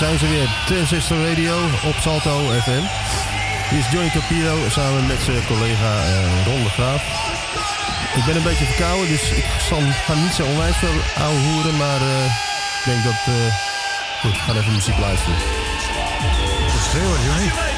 zijn ze weer. Transistor Radio op Salto FM. Hier is Johnny Torpedo samen met zijn collega uh, Ron de Graaf. Ik ben een beetje verkouden, dus ik zal, niet zo onwijs veel hoeren, maar uh, ik denk dat... Uh, goed, ga even muziek luisteren. Schreeuwen, Johnny.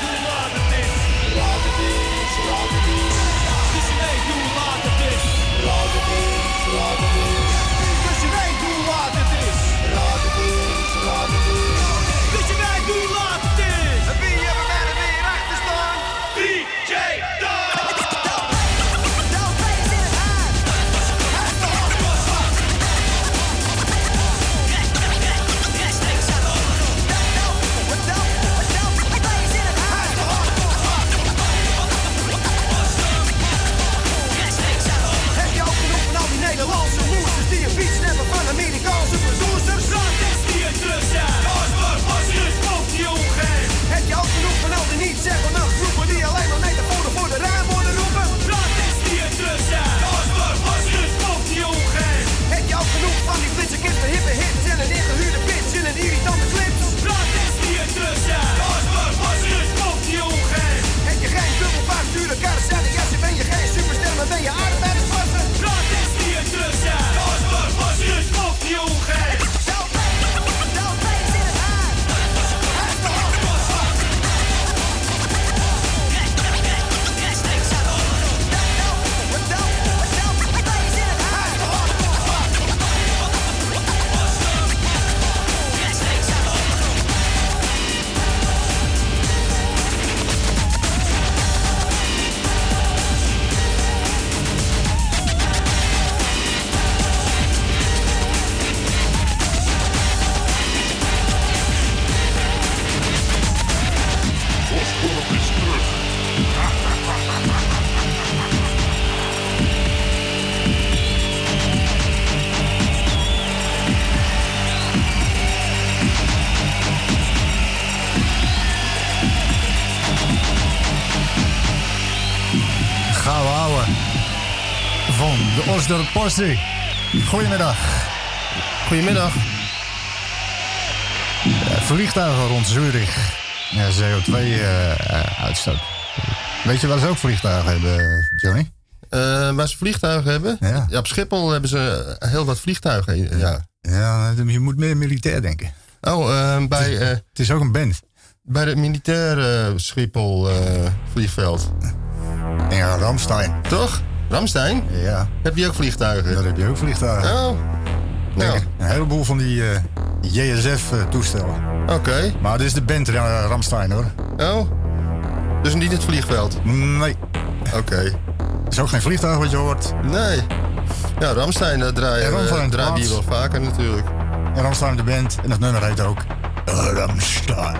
Door het. Goedemiddag. Goedemiddag. vliegtuigen rond Zurich. Ja, CO2-uitstoot. Uh, Weet je waar ze ook vliegtuigen hebben, Johnny? Uh, waar ze vliegtuigen hebben? Ja. ja. Op Schiphol hebben ze heel wat vliegtuigen. Ja, ja je moet meer militair denken. Oh, uh, bij... Het is, het is, ook een band. Bij het militaire Schiphol vliegveld. Ja, Ramstein. Toch? Ramstein? Ja. Heb je ook vliegtuigen? Ja, heb je ook vliegtuigen. Oh. Nou. Een heleboel van die uh, eh, JSF-toestellen. Oké. Maar dit is de band uh, Ramstein hoor. Oh. Dus niet het vliegveld? Nee. Oké. Het is ook geen vliegtuig wat je hoort. Nee. Ja, Ramstein, dat draai, uh, draai je wel vaker natuurlijk. En Ramstein de band. En dat nummer heet ook Ramstein.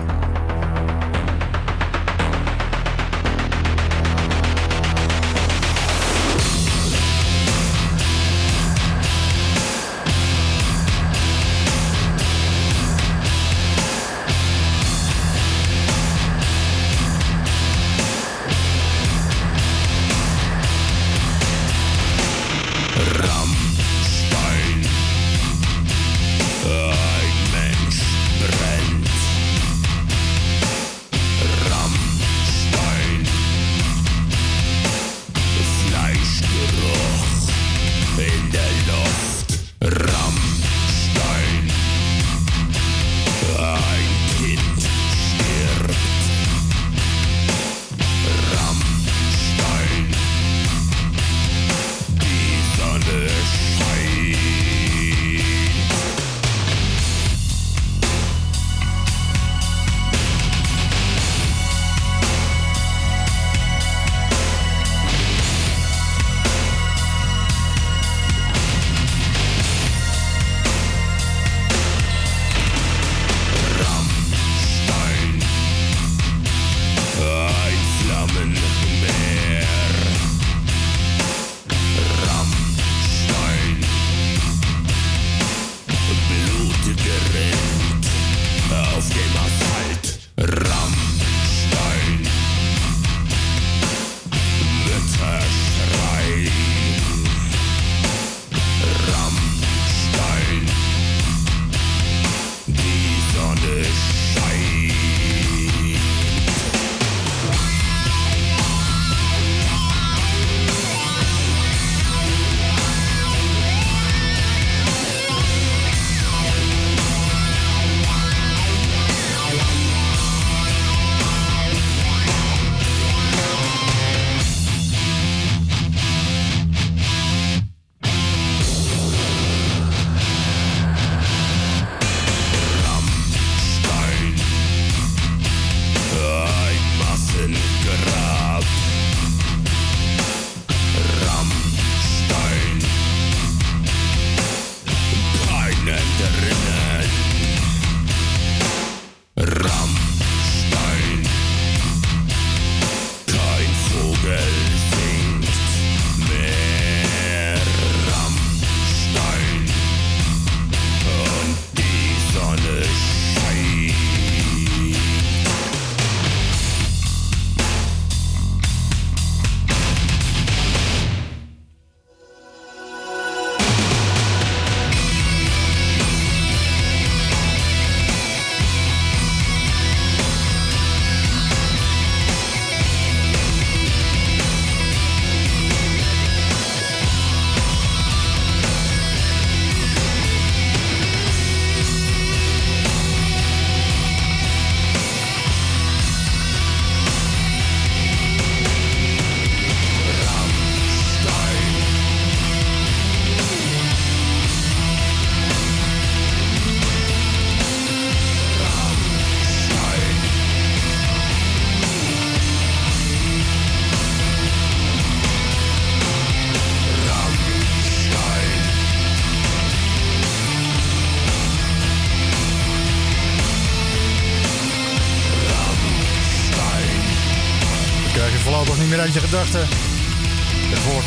Uit je gedachten. Het woord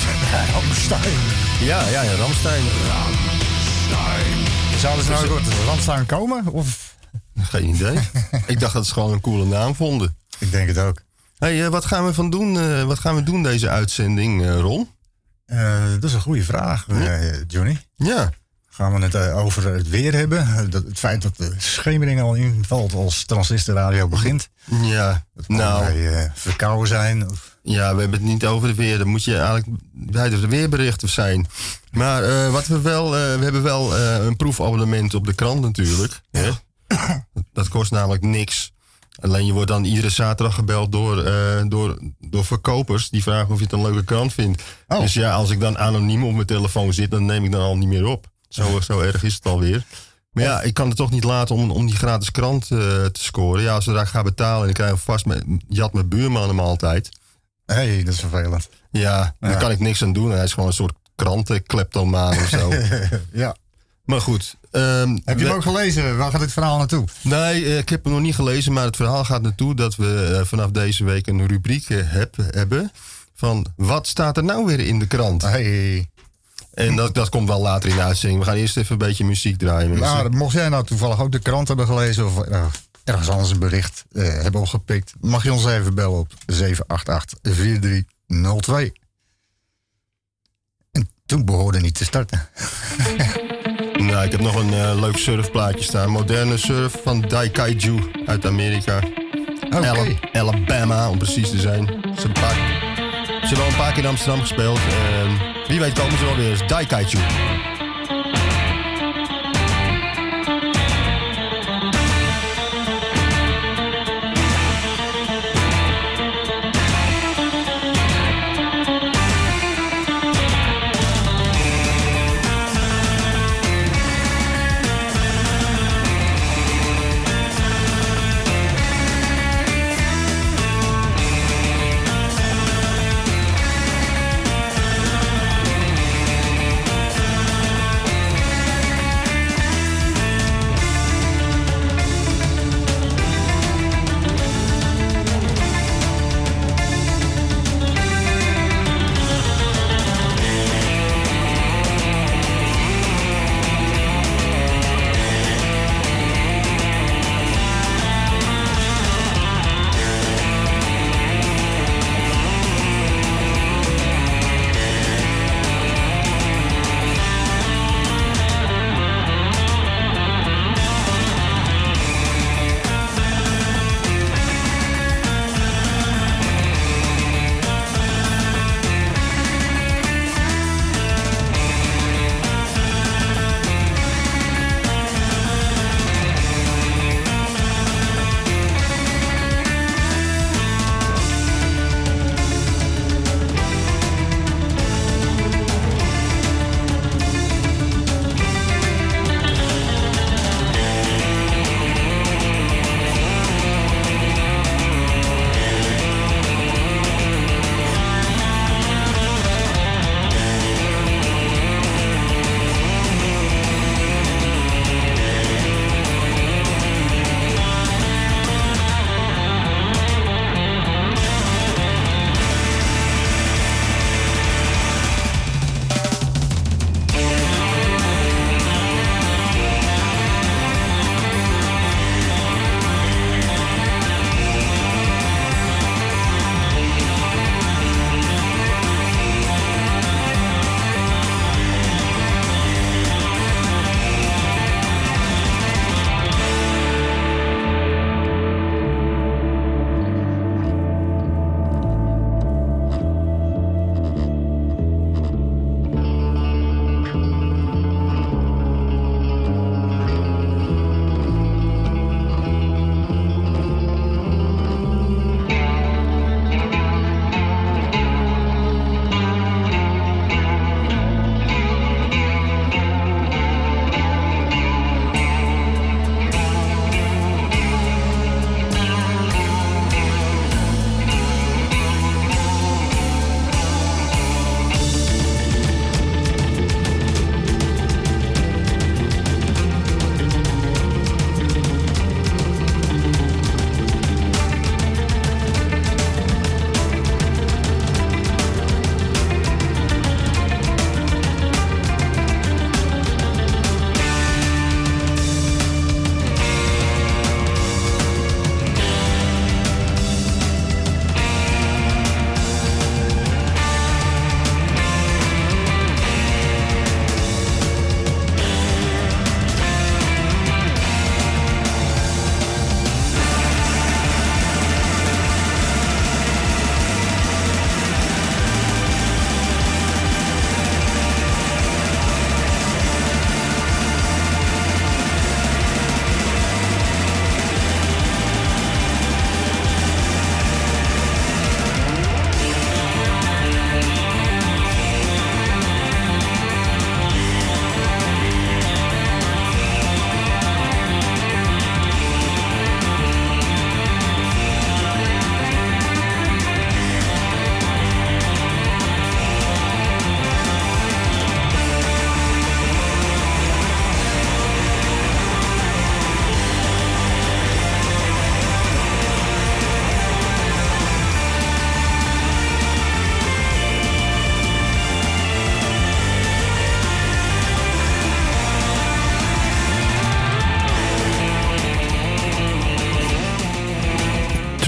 Ramstein. Ja, ja, ja, Ramstein. Zouden ze nou uit Ramstein komen? Of? Geen idee. ik dacht dat ze gewoon een coole naam vonden. Ik denk het ook. hey, uh, wat gaan we van doen? Uh, wat gaan we doen deze uitzending, uh, Ron? dat is een goede vraag, Johnny. Ja. Gaan we het over het weer hebben? Dat, het feit dat de schemering al invalt als transistorradio begint. Ja, dat nou. Verkouden zijn. Of... Ja, we hebben het niet over het weer. Dan moet je eigenlijk bij de weerberichten zijn. Maar uh, wat we wel, uh, we hebben wel uh, een proefabonnement op de krant natuurlijk. Hè? Dat kost namelijk niks. Alleen je wordt dan iedere zaterdag gebeld door, door, door verkopers die vragen of je het een leuke krant vindt. Oh. Dus ja, als ik dan anoniem op mijn telefoon zit, dan neem ik dan al niet meer op. Zo, zo erg is het alweer. Maar ja, ik kan het toch niet laten om, om die gratis krant te scoren. Ja, zodra ik ga betalen, krijg ik vast met, jat mijn buurman hem altijd. Hé, hey, dat is vervelend. Ja, daar kan ik niks aan doen. Hij is gewoon een soort krantenkleptomaan of zo. ja. Maar goed. Um, heb je hem ook gelezen? Waar gaat dit verhaal naartoe? Nee, ik heb hem nog niet gelezen. Maar het verhaal gaat naartoe dat we uh, vanaf deze week een rubriek heb, hebben. Van wat staat er nou weer in de krant? Hey. En dat, dat komt wel later in de uitzending. We gaan eerst even een beetje muziek draaien. Nou, mocht jij nou toevallig ook de krant hebben gelezen... of ergens anders een bericht uh, hebben opgepikt... mag je ons even bellen op 788-4302. En toen behoorde niet te starten. nou, ik heb nog een uh, leuk surfplaatje staan. Moderne surf van Daikaiju uit Amerika. Okay. Alabama, om precies te zijn. Ze hebben, paar, ze hebben al een paar keer in Amsterdam gespeeld. Uh, wie weet komen ze wel weer eens. Daikaiju.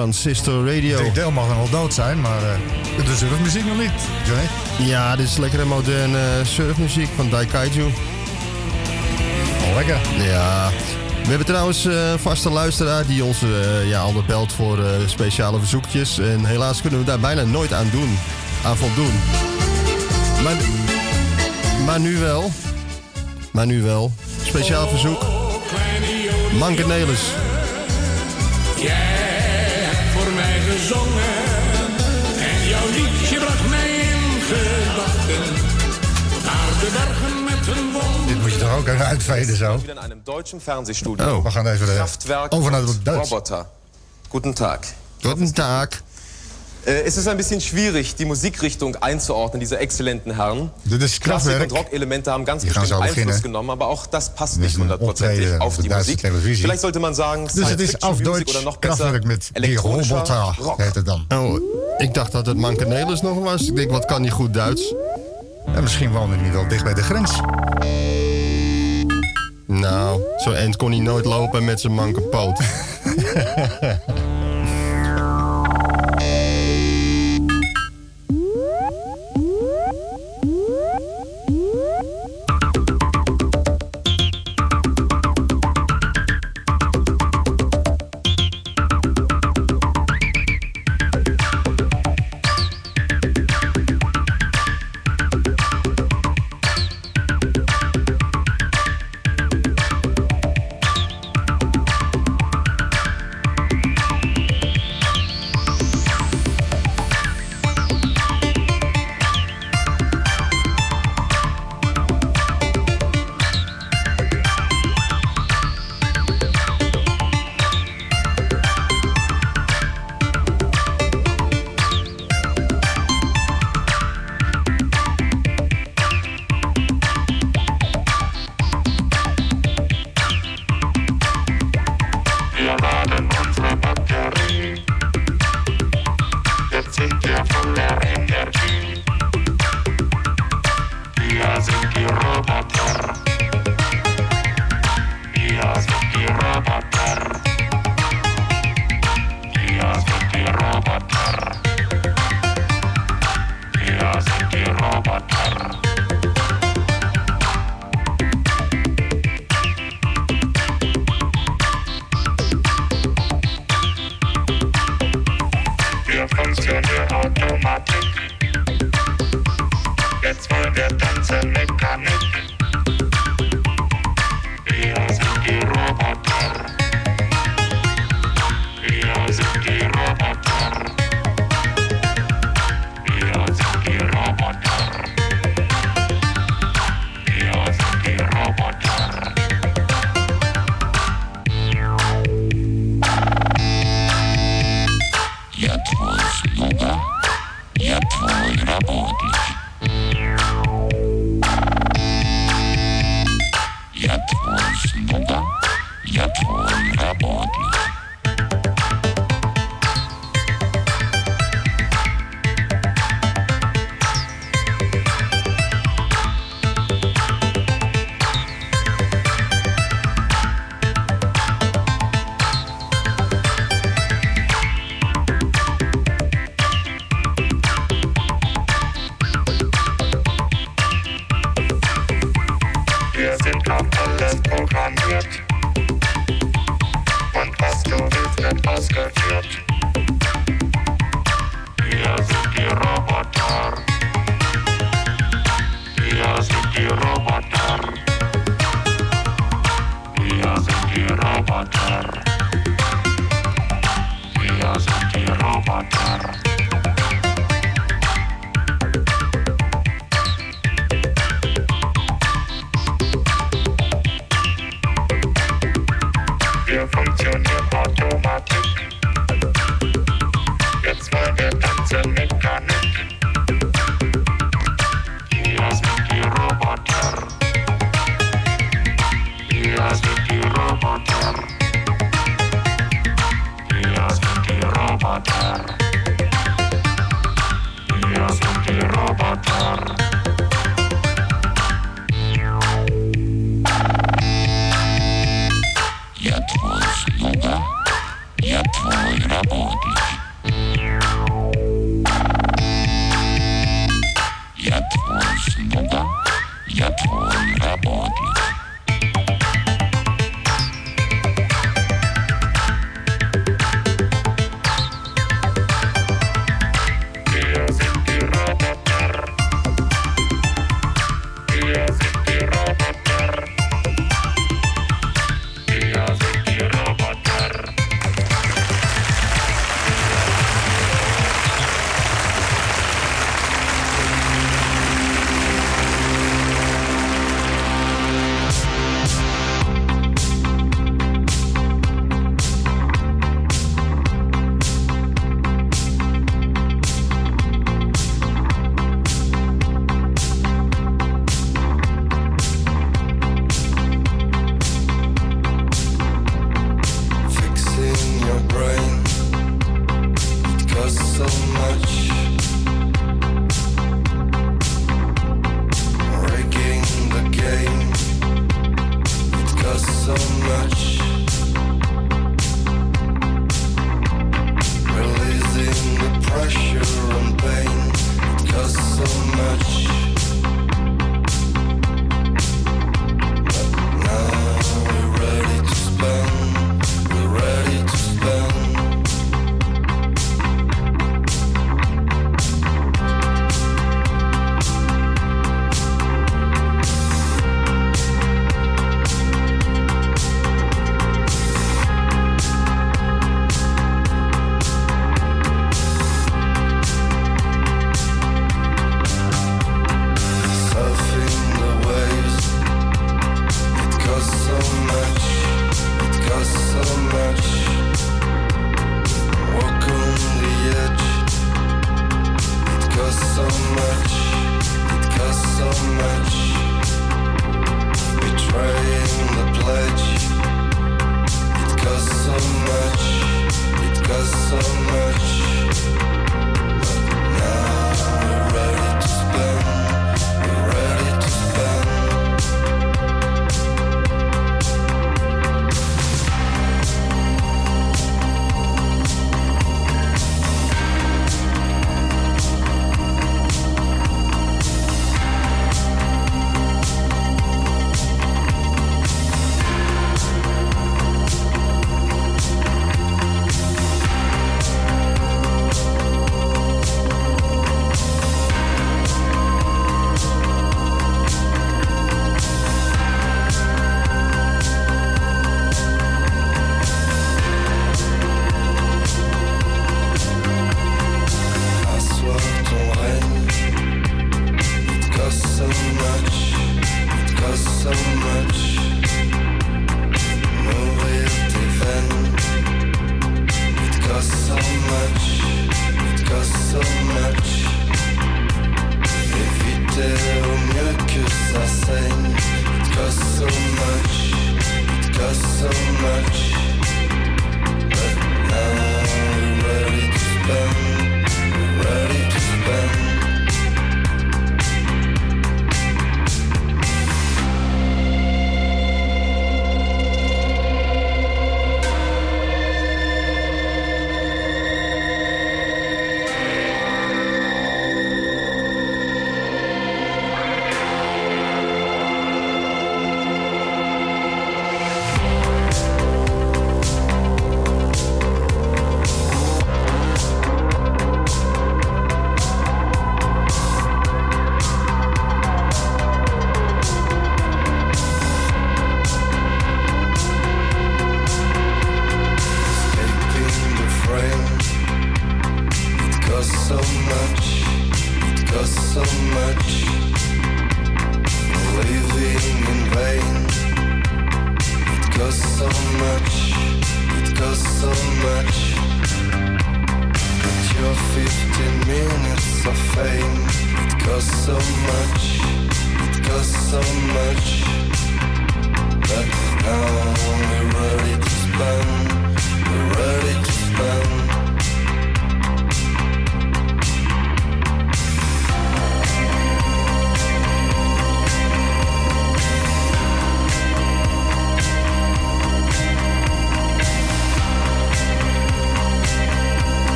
Transistor Radio. Dit deel mag dan wel dood zijn, maar uh, de surfmuziek nog niet, Johnny. Ja, dit is lekkere moderne uh, surfmuziek van Daikaiju. Oh, lekker. Ja. We hebben trouwens uh, vaste luisteraar die ons uh, ja, altijd belt voor uh, speciale verzoekjes. En helaas kunnen we daar bijna nooit aan doen. Aan voldoen. Maar, maar nu wel. Maar nu wel. Speciaal verzoek. Manke Nelis. Gezongen. En jouw liedje bracht mij in gedachten. Naar de bergen met een wonder. Dit moet je toch ook even uitveden zo? in einem deutschen Fernsehstudio. Oh, we gaan even de Kraftwerk over naar het Duits. Roboter. Guten Tag. Guten Tag. Äh, es ist ein bisschen schwierig, die Musikrichtung einzuordnen dieser exzellenten Herren. Dit is Klassik und Rock-Elemente haben ganz bestimmt Einfluss beginnen. genommen, aber auch das passt nicht een hundertprozentig auf die Musik. televisie. Vielleicht sollte man sagen, Dus het is Music Deutsch oder noch besser met elektronischer Rock. heet het dan. Oh, ik dacht dat het Manke Nelis nog was. Ik denk, wat kan die goed Duits? En misschien woonde hij wel dicht bij de grens. Nou, zo eind kon hij nooit lopen met zijn manke poot.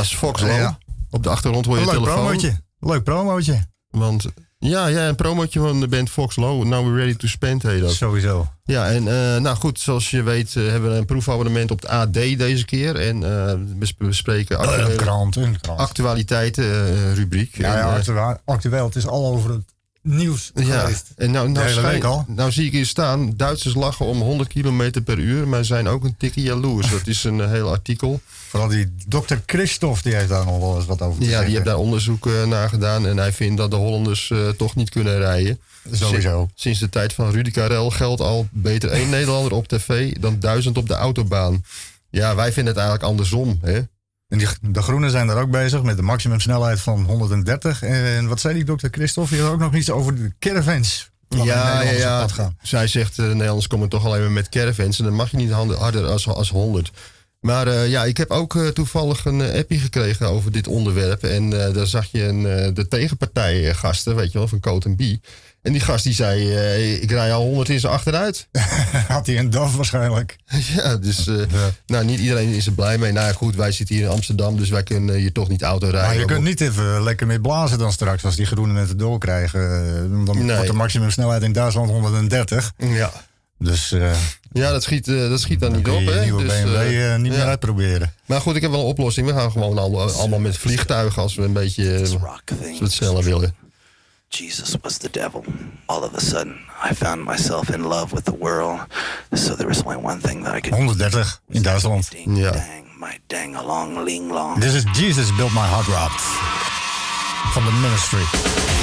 was Fox Low. Op de achtergrond hoor je Leuk telefoon. Leuk promotje. Want ja, ja, een promotje van de band Fox Low. Now we're ready to spend, heet dat. Sowieso. Ja, en eh, nou goed, zoals je weet eh, hebben we een proefabonnement op het AD deze keer. En eh, we bespreken een krant, een krant. actualiteiten rubriek. Ja, ja en, actueel, actueel. Het is al over het nieuws Ja, geweest. en nou, nou, schijn- week al. nou zie ik hier staan, Duitsers lachen om 100 km per uur, maar zijn ook een tikje jaloers. Dat is een eh, heel artikel. Vooral die dokter Christophe, die heeft daar nog wel eens wat over te Ja, zeggen. die heeft daar onderzoek eh, naar gedaan en hij vindt dat de Hollanders eh, toch niet kunnen rijden. Sowieso. Sin- Sinds de tijd van Rudy Karel geldt al beter één Nederlander op tv dan duizend op de autobaan. Ja, wij vinden het eigenlijk andersom. Hè? En die, de Groenen zijn daar ook bezig met de maximumsnelheid van 130. En wat zei die dokter Christophe? Had ook nog iets over de caravans. Ja, ja, ja. gaan. Zij zegt, eh, de Nederlanders komen toch alleen maar met caravans. En dan mag je niet harder als, als 100. Maar eh, ja, ik heb ook eh, toevallig een eh, appje gekregen over dit onderwerp. En eh, daar zag je een, eh, de tegenpartij eh, gasten, weet je wel, van Coat B. En die gast die zei, eh, ik rij al 100 in zijn achteruit. Had hij een DAF waarschijnlijk. ja, dus eh, nou, niet iedereen is er blij mee. Nou ja, goed, wij zitten hier in Amsterdam, dus wij kunnen hier toch niet auto rijden. Maar je kunt niet even lekker mee blazen dan straks als die groenen het doorkrijgen. Eh, Dan Nee. wordt de maximumsnelheid in Duitsland 130. Ja. Dus eh Ja, dat schiet, dat schiet dan, dan niet kun op, je je hè? nieuwe Dus, BMW niet ja. meer uitproberen. Maar goed, ik heb wel een oplossing. We gaan gewoon allemaal, allemaal met vliegtuigen als we een beetje als we het sneller willen. Jesus was the devil. All of a sudden, I found myself in love with the world. So there was only one thing that I could 130 in Duitsland. ding Ja. dang, my dang along ling long. This is Jesus Built My Hot Rod. Van de ministry.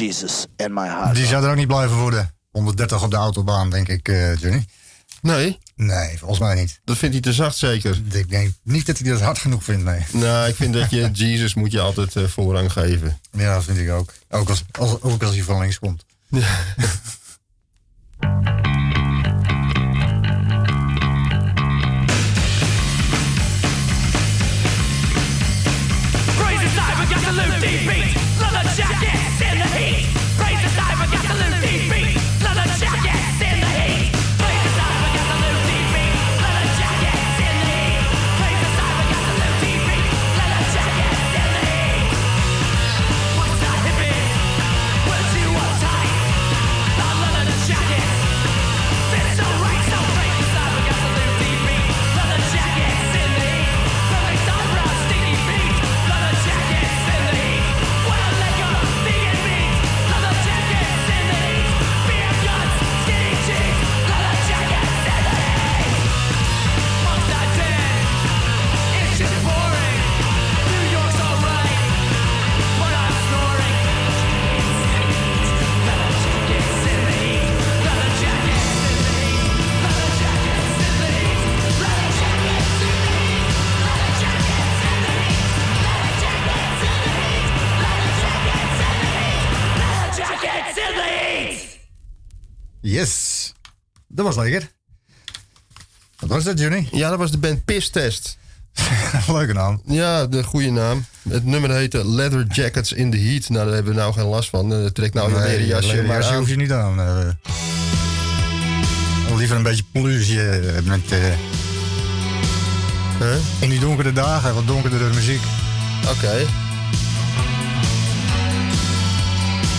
Jesus and my hot Die zou er ook niet blijven worden. 130 op de autobaan, denk ik, eh, Johnny. Nee, Nee, volgens mij niet. dat vindt hij te zacht zeker. Ik denk niet dat hij dat hard genoeg vindt, nee. Nou, ik vind dat je Jesus moet je altijd eh, voorrang geven. Ja, dat vind ik ook. Ook als, als, ook als hij van links komt. Praise Dat was lekker. Wat was dat, Johnny? Ja, dat was de band Piss Test. Leuke naam. Ja, de goede naam. Het nummer heette Leather Jackets in the Heat. Nou, daar hebben we nou geen last van. Trek nou je leren jasje leren maar jasje hoef je niet aan. eh. liever een beetje pluzie eh, met... eh, Huh? in die donkere dagen, wat donkerdere muziek. Oké.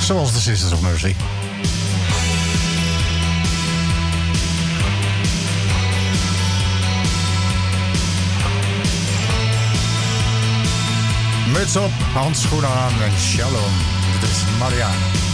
Zoals de Sisters of Mercy. Muts op, handschoenen aan en shalom. Dit is Marianne.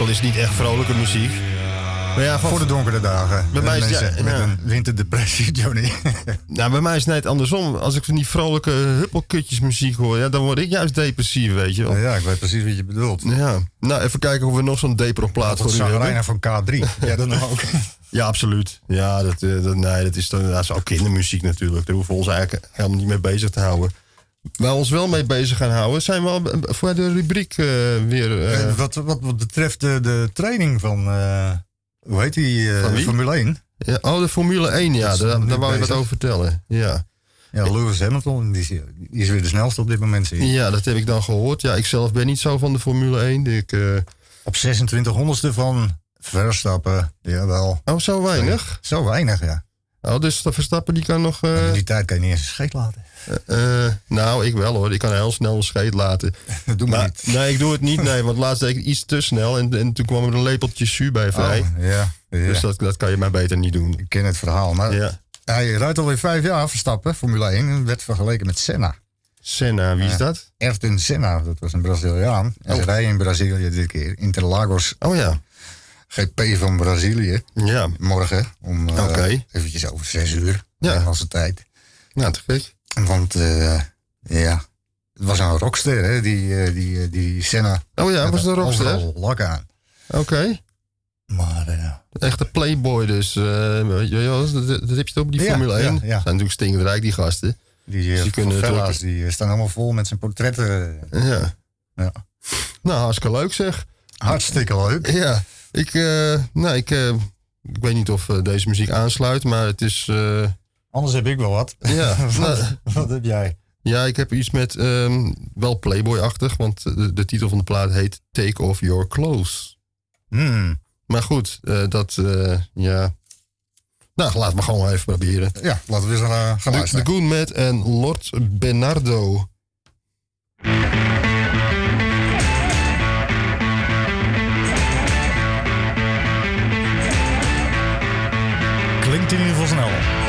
Ook al is het niet echt vrolijke muziek. Maar ja, Voor de donkere dagen. Bij mij is ja, met ja. een winterdepressie, Johnny. nou, bij mij is het net andersom. Als ik van die vrolijke huppelkutjes muziek hoor, ja, dan word ik juist depressief, weet je wel. ja, ik weet precies wat je bedoelt. Ja. Nou, even kijken of we nog zo'n depro-plaat Tot voor u hebben. Van K3. Ja, dat ook. Ja, absoluut. Ja, dat, eh, dat, nee, dat is, dan, dat is ook kindermuziek natuurlijk. Daar hoeven we ons eigenlijk helemaal niet mee bezig te houden. Waar we ons wel mee bezig gaan houden, zijn we al b- voor de rubriek eh, weer... eh, Eh, wat, wat, wat betreft de, de training van, eh, hoe heet die, eh? Formule 1. ja, oh, de Formule 1, ja. Daar, daar wou je wat over vertellen. Ja. Ja, Lewis Hamilton, die is, die is weer de snelste op dit moment. Zie je. ja, dat heb ik dan gehoord. Ja, ik zelf ben niet zo van de Formule 1. Ik, eh, Op 26 honderdste van Verstappen. Jawel. oh, zo weinig? Zo weinig, ja. Oh, dus de Verstappen die kan nog... eh, die tijd kan je niet eens een scheet laten. eh, nou, ik wel hoor. Ik kan heel snel een scheet laten. Dat doe maar niet. nee, ik doe het niet. Nee, want laatst deed ik iets te snel. En, en toen kwam er een lepeltje jus bij vrij. Oh, ja, ja. Dus dat, dat kan je maar beter niet doen. Ik ken het verhaal. Maar Ja. hij rijdt alweer vijf jaar Verstappen, Formule 1. En werd vergeleken met Senna. Senna, wie is dat? Ayrton Senna, dat was een Braziliaan. En ze rijden in Brazilië dit keer. Interlagos Oh ja. GP van Brazilië. Ja. Morgen om eh, Oké. eventjes over zes uur. Ja. Nederlandse tijd. Nou, te gek. Want eh, ja, het was een rockster, hè, die, eh, die, die Senna. Oh ja, was de rockster? lak aan. Oké. Maar eh, Echte playboy dus. weet je wel, dat, heb je toch op die Ja, Formule 1? ja, ja. Zijn natuurlijk stinkend rijk, die gasten. die, Dus die kunnen die staan allemaal vol met zijn portretten. Ja. Ja. Nou, hartstikke leuk zeg. Hartstikke leuk. Ja. Ik, eh, nou, ik, eh, ik weet niet of eh, deze muziek aansluit, maar het is... Anders heb ik wel wat. Ja, wat, nou, wat heb jij? Ja, ik heb iets met ehm, wel Playboy-achtig, want de, de titel van de plaat heet Take Off Your Clothes. Hmm. Maar goed, dat, eh, ja. Nou, laten we gewoon even proberen. Ja, laten we eens gaan, gaan De, luisteren. de Goonmat en Lord Bernardo. Klinkt in ieder geval snel.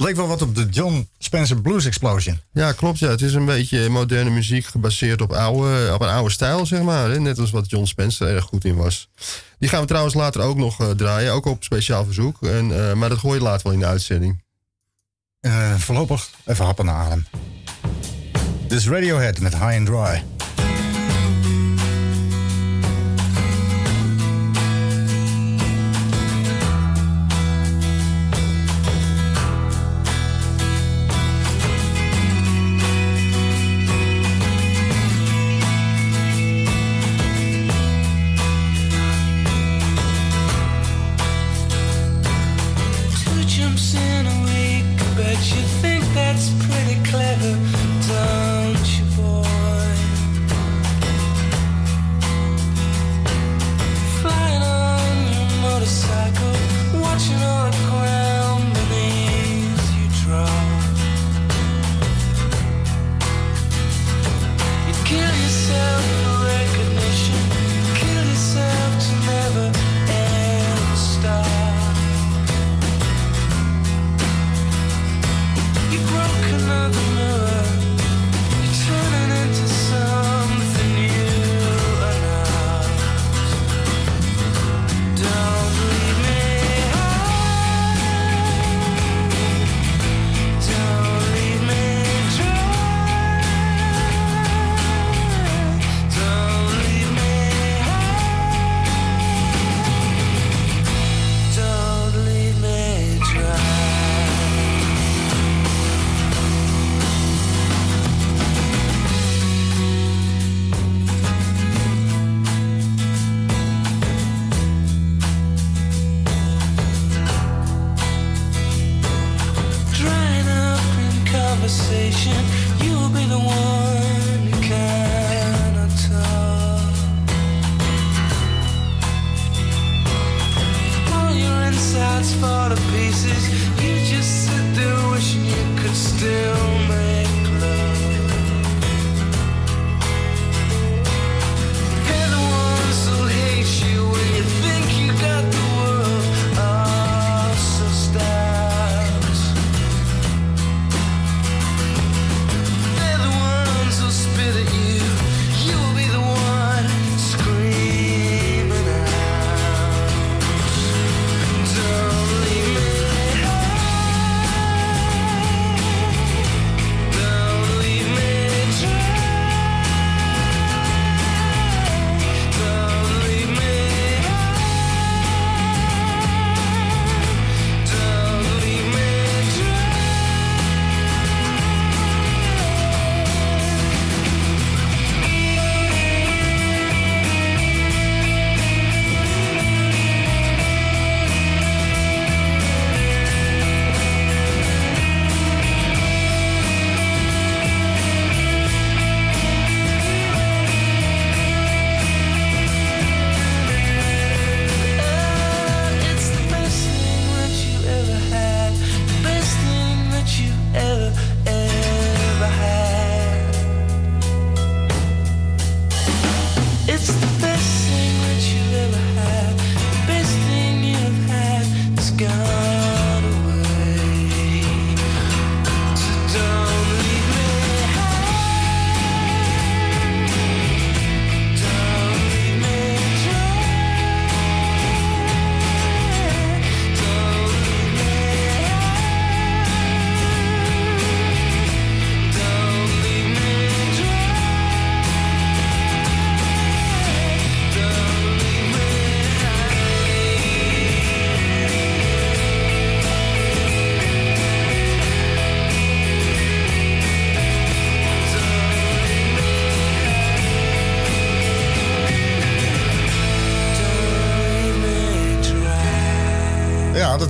Leek wel wat op de John Spencer Blues Explosion. Ja, klopt. Ja. Het is een beetje moderne muziek gebaseerd op, oude, op een oude stijl, zeg maar. Hè? Net als wat John Spencer erg goed in was. Die gaan we trouwens later ook nog eh, draaien, ook op speciaal verzoek. En, eh, maar dat gooi je later wel in de uitzending. Eh, voorlopig even happen naar adem. Dit is Radiohead met High and Dry.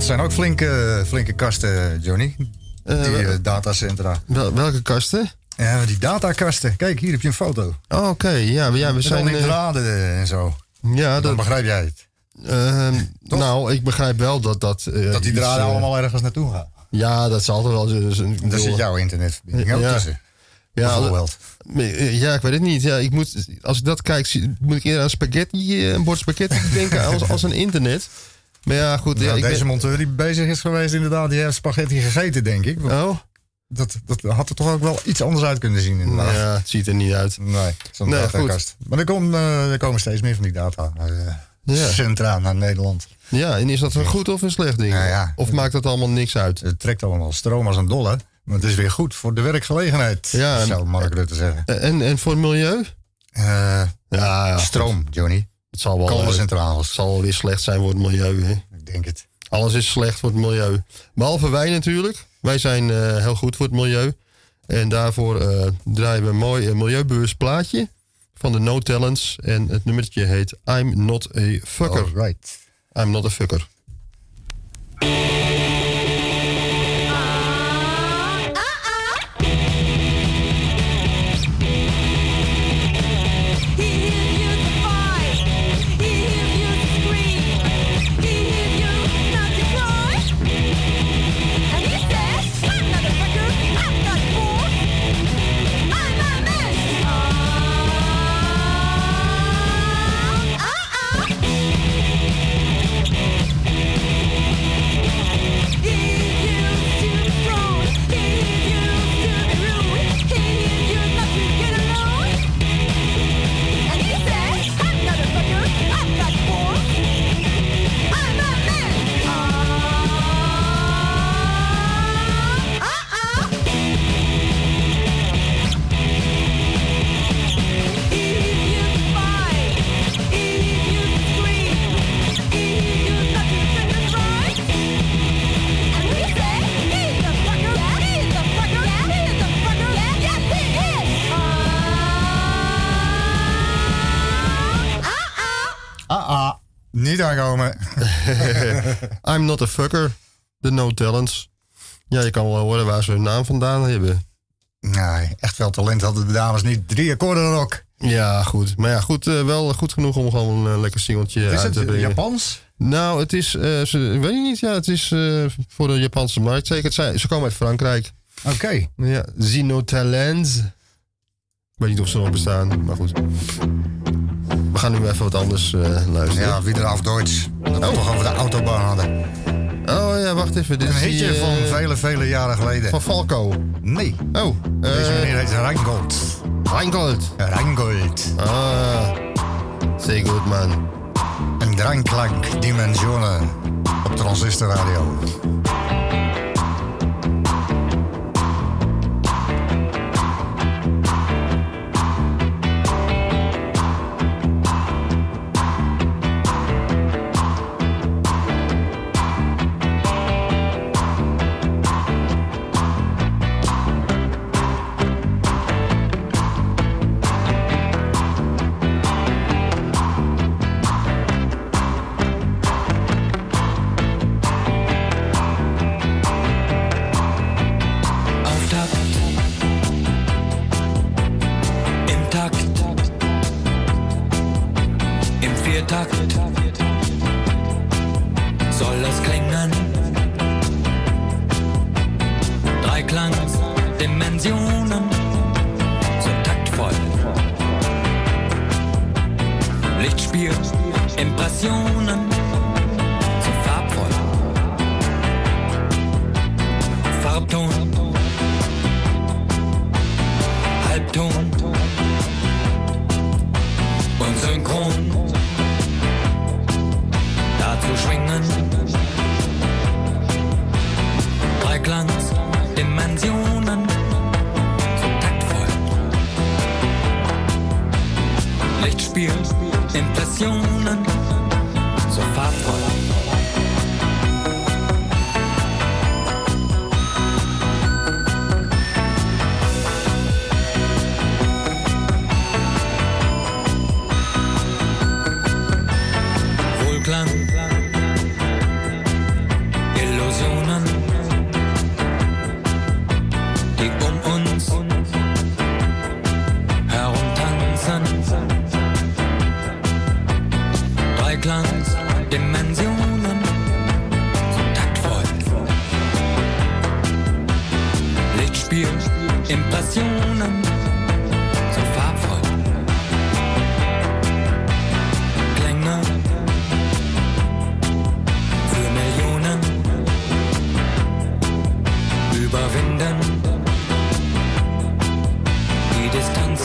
Dat zijn ook flinke, flinke kasten, Johnny. Die eh, datacentra. Wel- welke kasten? Ja, die datakasten. Kijk, hier heb je een foto. Oh, Oké, ja, ja, we Met zijn... al die eh, draden en zo. ja, Dan dat, begrijp jij het. ehm, nou, ik begrijp wel dat dat... eh, Dat die draden eh, allemaal ergens naartoe gaan. Ja, dat zal er wel Daar bedoel- zit jouw internetverbinding ook Ja. tussen. Ja, Bijvoorbeeld. Ja, ik weet het niet. Ja, ik moet, als ik dat kijk, moet ik eerder aan spaghetti, eh, een bord spaghetti denken als, als een internet. Maar ja, goed. Ja, Ja, ik deze ben- monteur die bezig is geweest, inderdaad, die heeft spaghetti gegeten, denk ik. Oh? Dat, dat had er toch ook wel iets anders uit kunnen zien, inderdaad. Ja, het ziet er niet uit. Nee, zo'n Nee, datakast. Maar er, komt, eh, er komen steeds meer van die data eh, Ja. centra naar Nederland. Ja, en is dat een goed of een slecht ding? Ja. Of maakt dat allemaal niks uit? Het trekt allemaal stroom als een dolle. Maar het is weer goed voor de werkgelegenheid, Ja, en- zou Mark Rutte zeggen. En, en voor het milieu? Eh, Ja, ja. stroom, Johnny. Het zal wel, eh, Kolencentrales. het zal weer slecht zijn voor het milieu. Hè? Ik denk het. Alles is slecht voor het milieu. Behalve wij natuurlijk. Wij zijn eh, heel goed voor het milieu. En daarvoor eh, draaien we een mooi uh, milieubewust plaatje van de No Talents. En het nummertje heet I'm Not a Fucker. Right. I'm Not a Fucker. I'm Not a Fucker. De No Talents. Ja, je kan wel horen waar ze hun naam vandaan hebben. Nee, echt veel talent hadden de dames niet. Drie akkoorden rock. Ja, goed. Maar ja, goed, eh, wel goed genoeg om gewoon een eh, lekker singeltje Is uit het te brengen. Japans? Nou, het is, eh, ze, weet niet, ja, het is eh, voor de Japanse markt zeker. Het zijn, ze komen uit Frankrijk. Oké. Ja, Zino Talents. Ik weet niet of ze nog bestaan, maar goed. We gaan nu even wat anders eh, luisteren. Ja, wie er af Duits. Dat we toch over de autobaan hadden. Oh ja, wacht even. Dit Een die, hitje eh, van vele, vele jaren geleden. Van Falco. Nee. Oh, Deze eh, meneer heet Reingold. Reingold. Reingold. Ah, zeer goed man. Een drankklank dimensionen op transistorradio.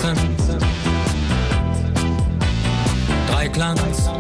Dreiklang. Dreiklang.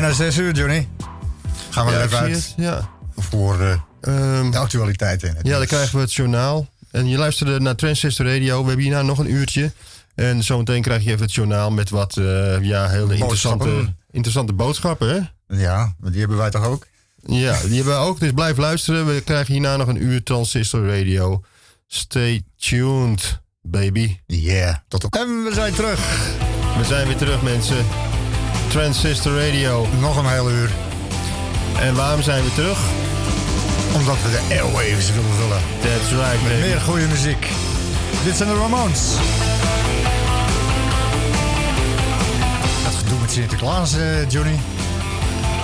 Bijna zes uur, Johnny. Gaan we Ja, er even uit het, ja. voor eh, Ehm, de actualiteit in. Ja, dan krijgen we het journaal. En je luisterde naar Transistor Radio. We hebben hierna nog een uurtje. En zometeen krijg je even het journaal met wat eh, ja, hele interessante, Boodschappen. interessante boodschappen. Hè? Ja, maar die hebben wij toch ook? Ja, die hebben we ook. Dus blijf luisteren. We krijgen hierna nog een uur Transistor Radio. Stay tuned, baby. Yeah, tot op. En we zijn terug. We zijn weer terug, mensen. Transistor Radio. Nog een hele uur. En waarom zijn we terug? Omdat we de airwaves willen vullen. That's right, Met baby. meer goede muziek. Dit zijn de Ramones. Dat gedoe met Sinterklaas, eh, Johnny.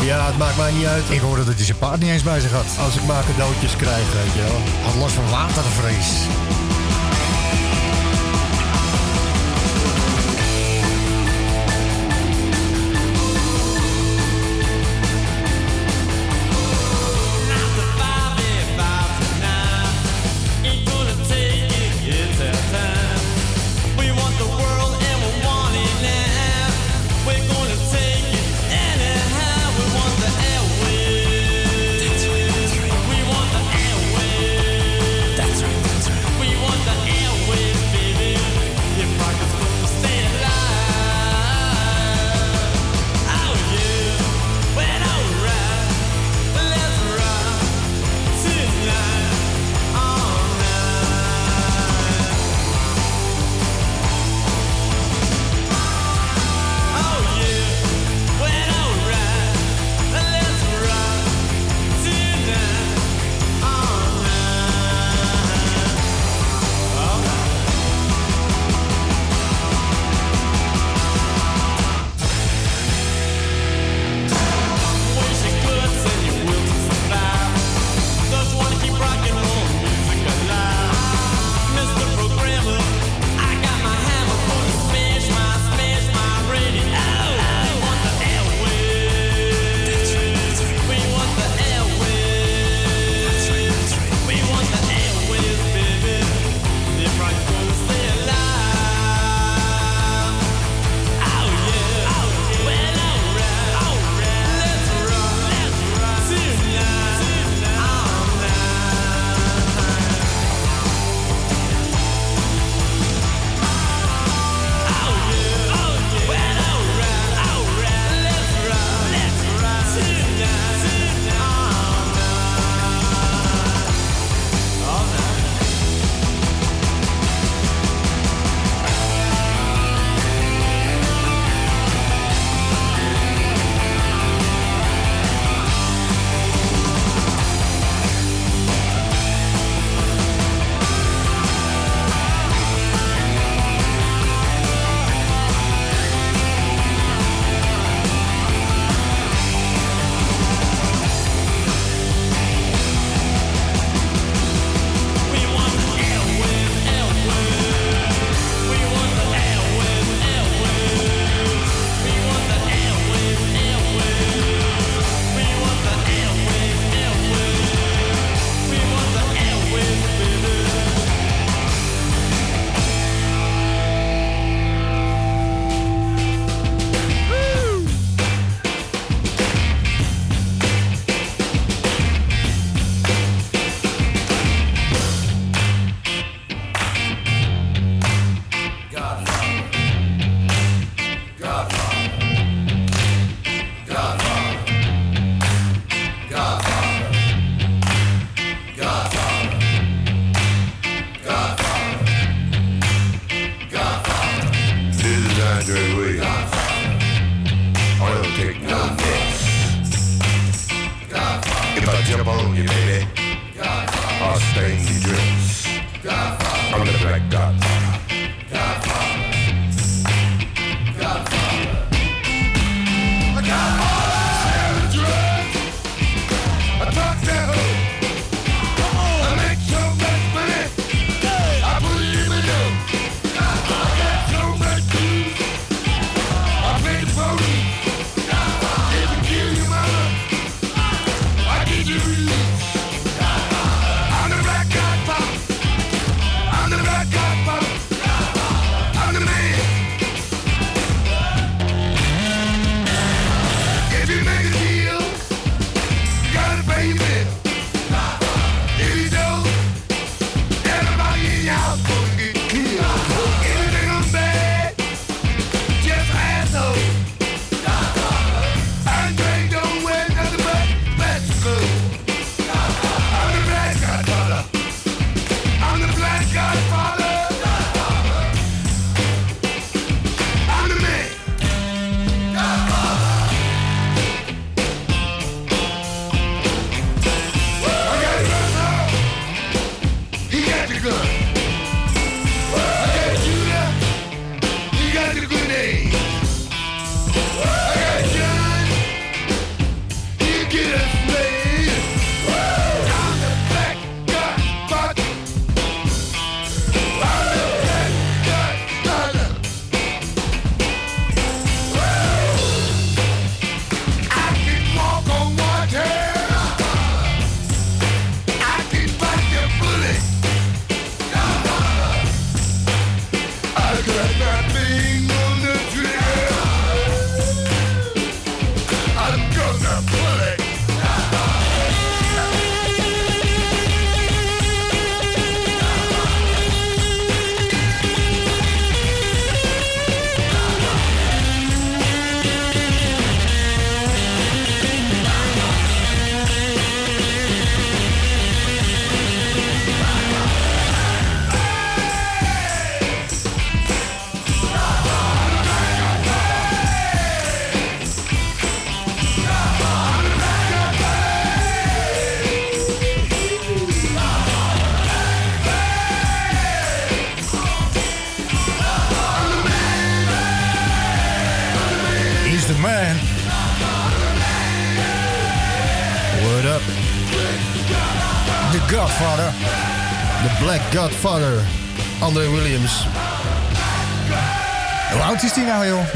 Ja, het maakt mij niet uit. Ik hoorde dat hij zijn paard niet eens bij zich had. Als ik maar cadeautjes krijg, weet je wel. Had last van watervrees.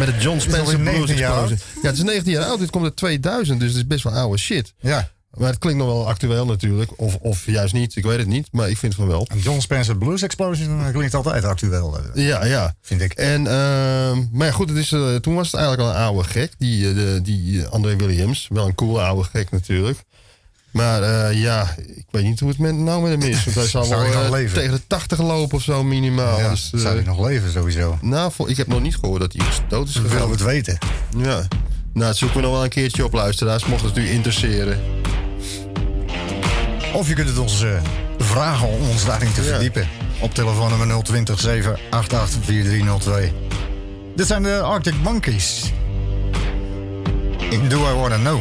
Met het John Spencer Blues 19 jaar Explosion. Ja, het is 19 jaar oud. Dit komt uit 2000, dus het is best wel oude shit. Ja. Maar het klinkt nog wel actueel natuurlijk. Of, of juist niet, ik weet het niet. Maar ik vind van wel. John Spencer Blues Explosion eh, klinkt altijd actueel. eh. Ja, ja. Vind ik. En, ehm, maar goed, het is, eh, toen was het eigenlijk al een oude gek, die, die André Williams. Wel een coole oude gek natuurlijk. Maar eh, ja, ik weet niet hoe het met, nou met hem is. Want hij Zou wel nog eh, leven? tegen de 80 lopen of zo minimaal. Ja, dus, eh, zou hij nog leven sowieso? Nou, ik heb nog niet gehoord dat hij dood is gegaan. willen het weten. Ja. Nou, dat zoeken we nog wel een keertje op, luisteraars. Mocht het u interesseren. Of je kunt het ons eh, vragen om ons daarin te Ja. verdiepen. Op telefoonnummer 020 788 4302. Dit zijn de Arctic Monkeys. In Do I Wanna Know?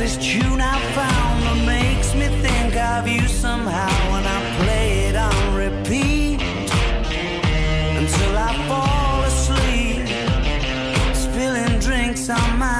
this tune I found that makes me think of you somehow when I play it on repeat. Until I fall asleep, spilling drinks on my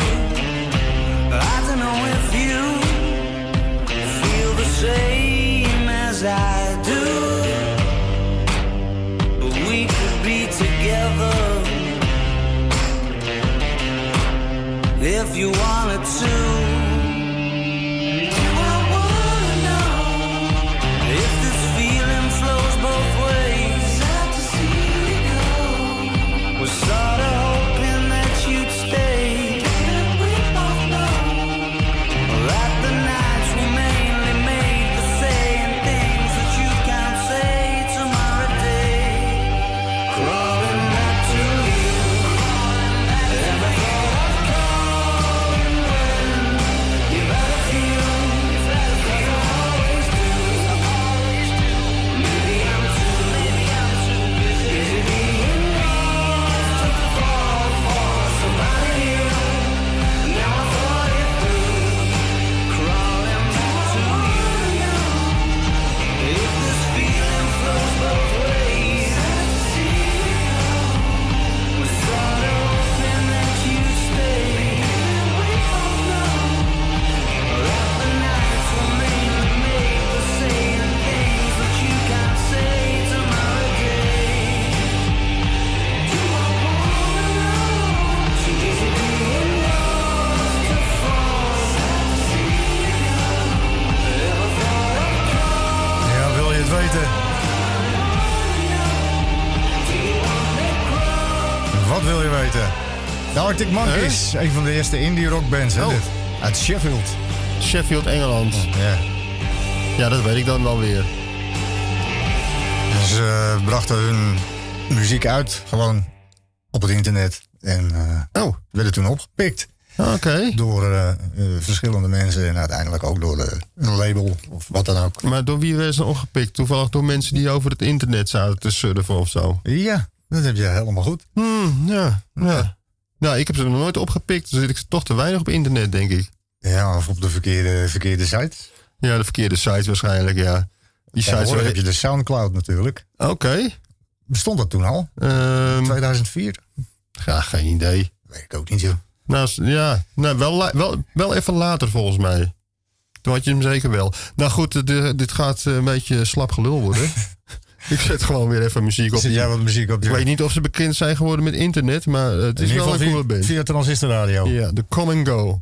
If you wanted to. De Arctic Monkeys, een van de eerste indie rockbands hè, Oh. uit Sheffield. Sheffield, Engeland. Ja. Ja, dat weet ik dan wel weer. Ze eh, brachten hun muziek uit, gewoon op het internet. En eh, oh. werden toen opgepikt. Oké. Door eh, verschillende mensen en uiteindelijk ook door een label of wat dan ook. Maar door wie werden ze opgepikt? Toevallig door mensen die over het internet zaten te surfen of zo? Ja, dat heb je helemaal goed. Hmm, ja, ja. Nou, ik heb ze nog nooit opgepikt. Dus zit ik toch te weinig op internet, denk ik. Ja, of op de verkeerde, verkeerde site. Ja, de verkeerde site waarschijnlijk, ja. Die Tegenwoordig waar heb je de Soundcloud natuurlijk. Oké. Bestond dat toen al? Ehm 2004? Ja, geen idee. Weet ik ook niet, joh. Nou, ja, nou, wel, wel, wel even later volgens mij. Toen had je hem zeker wel. Nou goed, dit gaat eh, een beetje slap gelul worden. ik zet gewoon weer even muziek op. Zet jij wat muziek op? Ik weet niet of ze bekend zijn geworden met internet, maar eh, het is wel een coole band. via Transistor Radio. Ja, de Come and Go.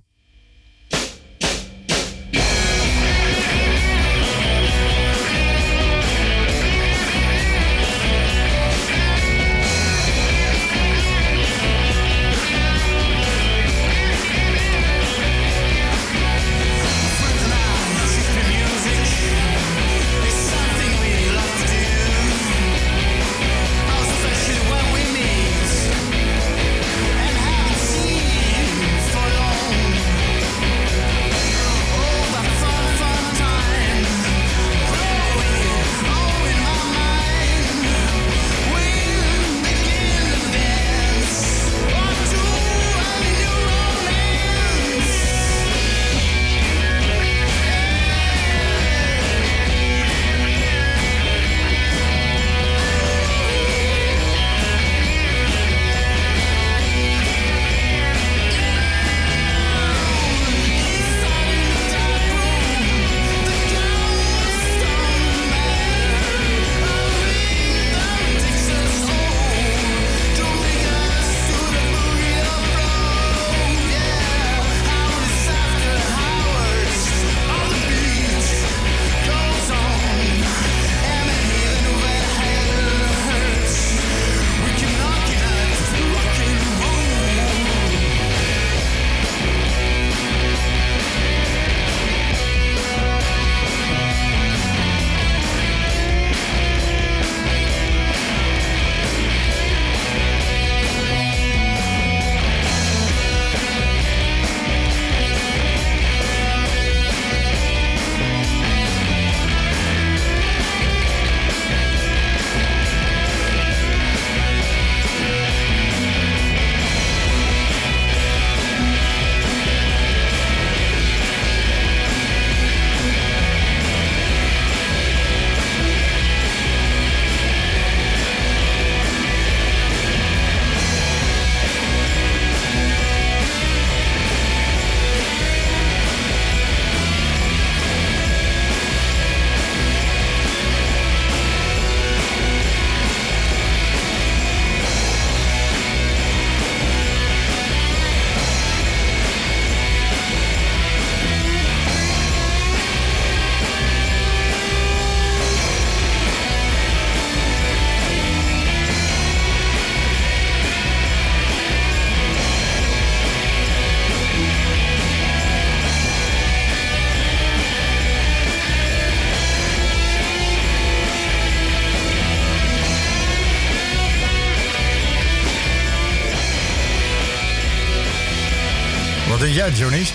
Wat denk jij, Johnny?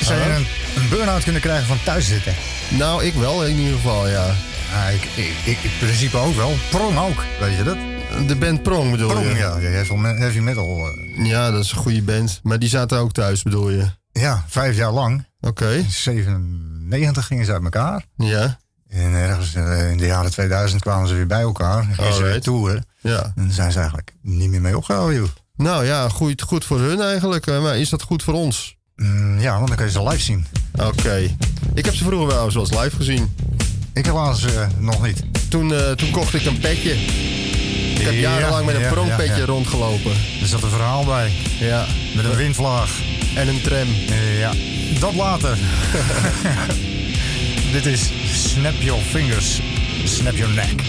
Zou je een, een burn-out kunnen krijgen van thuis zitten? Nou, ik wel in ieder geval, ja. Ja, ik, ik, ik in principe ook wel. Prong ook, weet je dat? De band Prong bedoel Prong, je? ja. Heavy, me- heavy metal. eh. Ja, dat is een goede band. Maar die zaten ook thuis bedoel je? ja, vijf jaar lang. Oké. In 97 gingen ze uit elkaar. Ja. En ergens eh, in de jaren 2000 kwamen ze weer bij elkaar. En gingen ze weer Alright. toeren. Ja. En daar zijn ze eigenlijk niet meer mee opgehouden, joh. Nou ja, goed, goed voor hun eigenlijk. Maar is dat goed voor ons? Mm, ja, want dan kun je ze live zien. Oké. Ik heb ze vroeger wel eens eens live gezien. Ik helaas eh, nog niet. Toen, eh, toen kocht ik een petje. Ik heb Ja, jarenlang met een ja, ja. rondgelopen. Er zat een verhaal bij. Ja. Met een windvlaag. En een tram. ja, dat later. Dit is Snap Your Fingers, Snap Your Neck.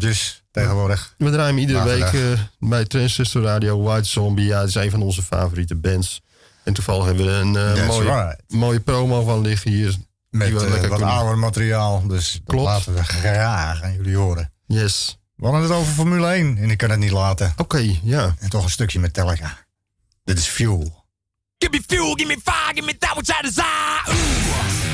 dus tegenwoordig. We draaien iedere week eh, bij Transistor Radio. White Zombie, ja, het is een van onze favoriete bands. En toevallig hebben we er een eh, mooie, promo van liggen hier. Met eh, wat ouder materiaal, dus Klopt. dat laten we graag aan jullie horen. Yes. We hadden het over Formule 1 en ik kan het niet laten. Oké, ja. En toch een stukje met Metallica. Dit is Fuel. Give me fuel, give me fire, give me that which I desire.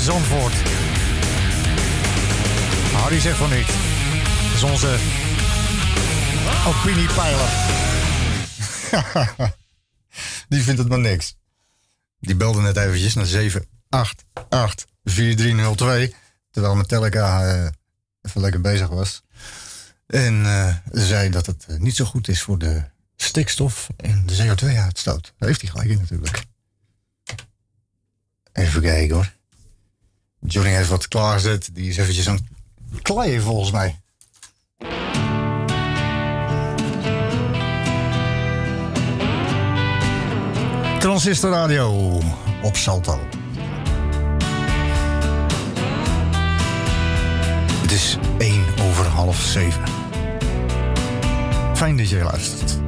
Zandvoort. Harry zegt van niet. Dat is onze opiniepeiler. Die vindt het maar niks. Die belde net eventjes naar 7884302. Terwijl Metallica uh, even lekker bezig was. En eh, zei dat het eh, niet zo goed is voor de stikstof en de CO2-uitstoot. Daar heeft hij gelijk in natuurlijk. Even kijken hoor. Johnny heeft wat klaarzet. Die is eventjes aan kleien volgens mij. Transistor Radio op Salto. Het is 1 over half 7. Fijn dat je luistert.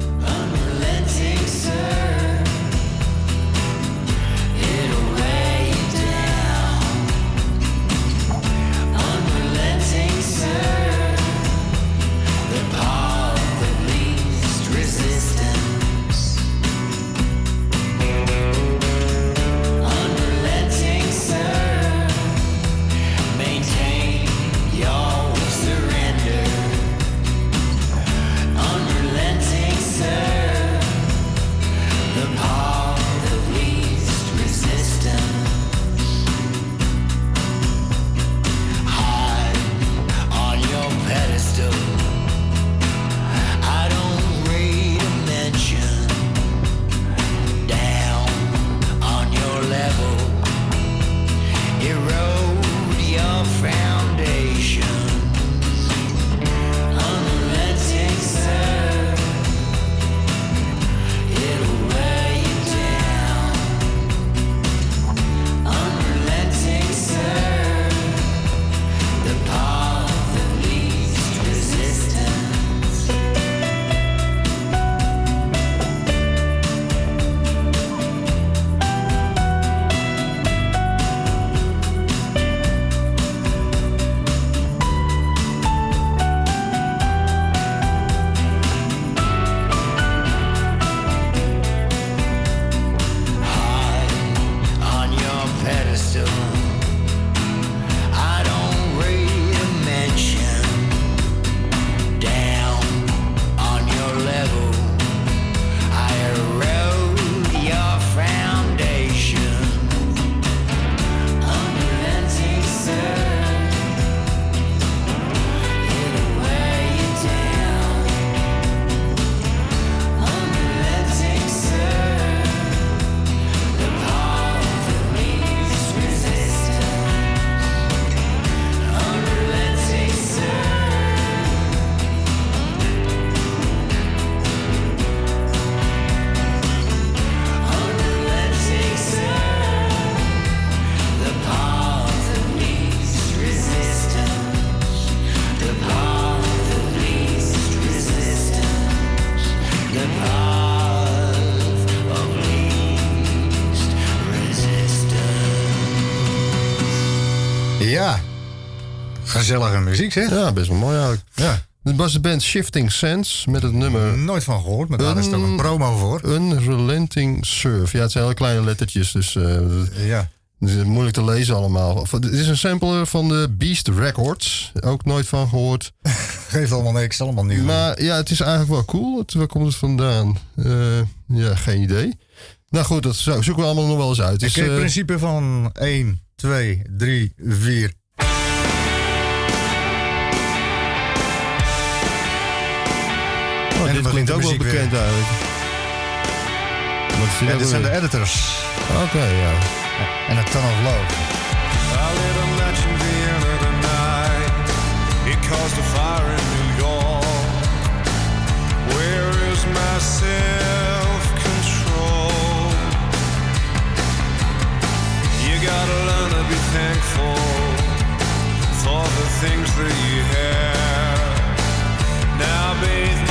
Gezellige muziek, zeg. Ja, best wel mooi eigenlijk. Ja. Dit was de band Shifting Sense met het nummer... Nooit van gehoord, maar daar is toch een promo voor. Unrelenting Surf. Ja, het zijn hele kleine lettertjes, dus... eh, Ja. het is moeilijk te lezen allemaal. Het is een sampler van de Beast Records. Ook nooit van gehoord. Geeft allemaal niks, allemaal nieuw. Maar ja, het is eigenlijk wel cool. Het, waar komt het vandaan? Eh, ja, geen idee. Nou goed, dat zo- zoeken we allemaal nog wel eens uit. Ik Dus, ken het eh, principe van 1, 2, 3, 4. En dit dan klinkt begint ook wel muziek weer. eigenlijk. Wat is dit Ja, ook dit zijn de editors. Oké, ja. En a ton of love. I lit a match in Vienna tonight. It caused a fire in New York. Where is my self-control? You gotta learn to be thankful for the things that you have. Now bathe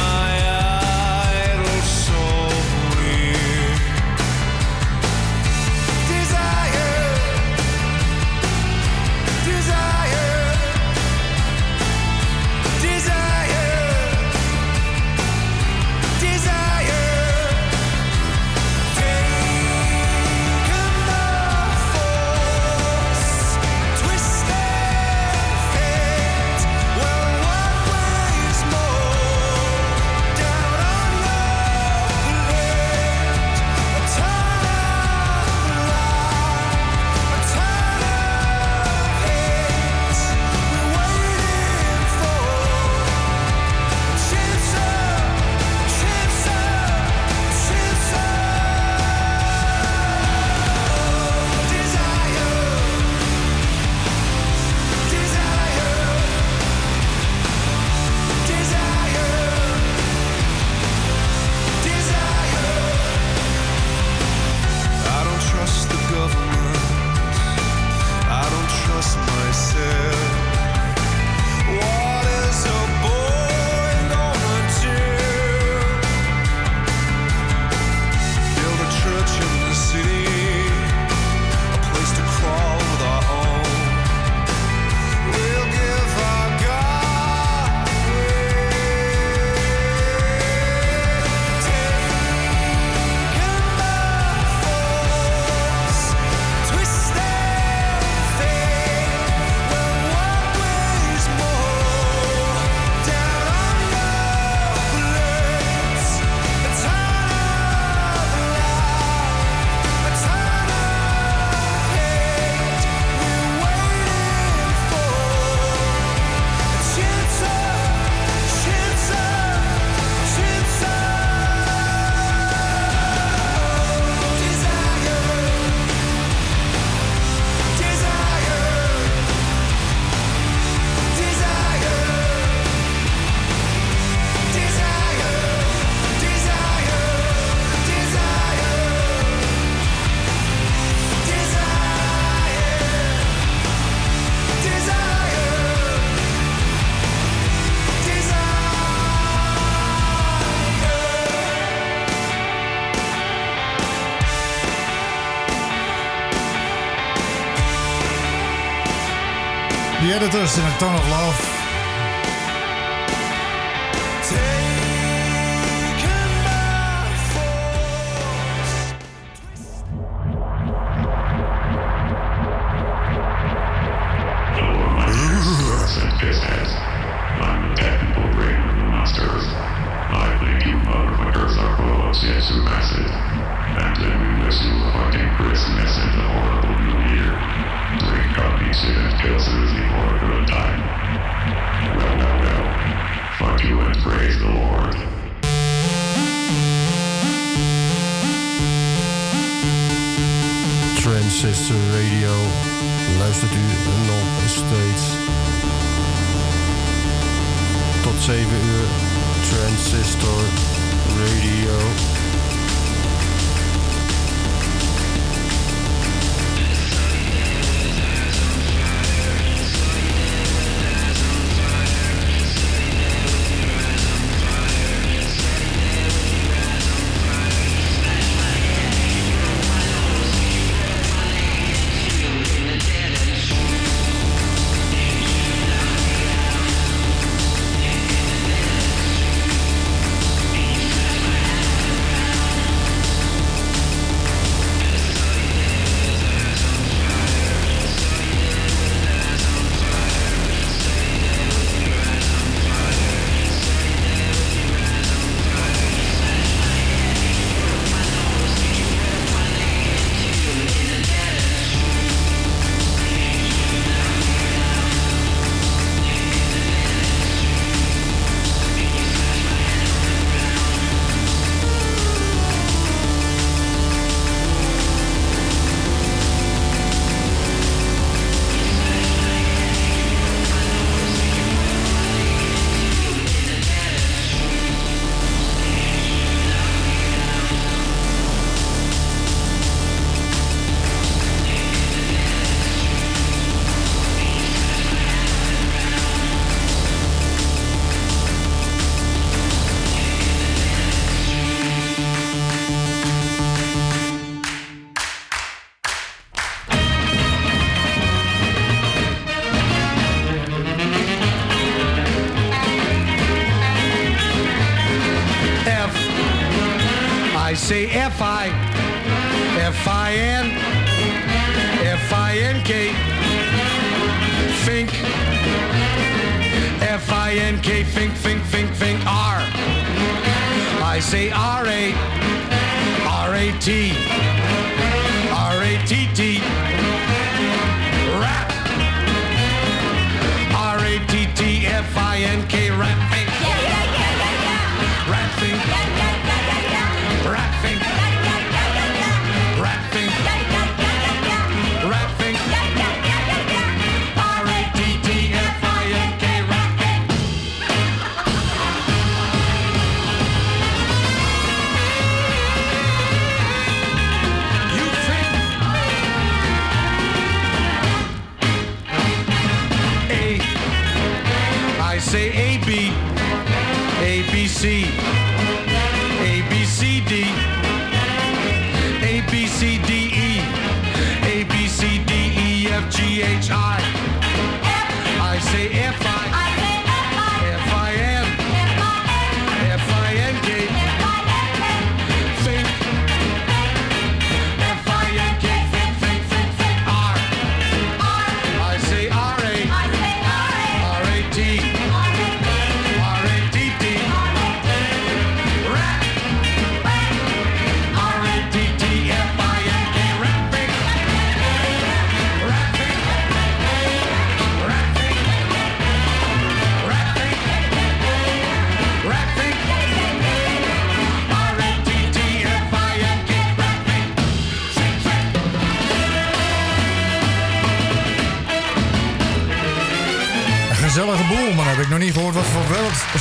Waters in a ton of love.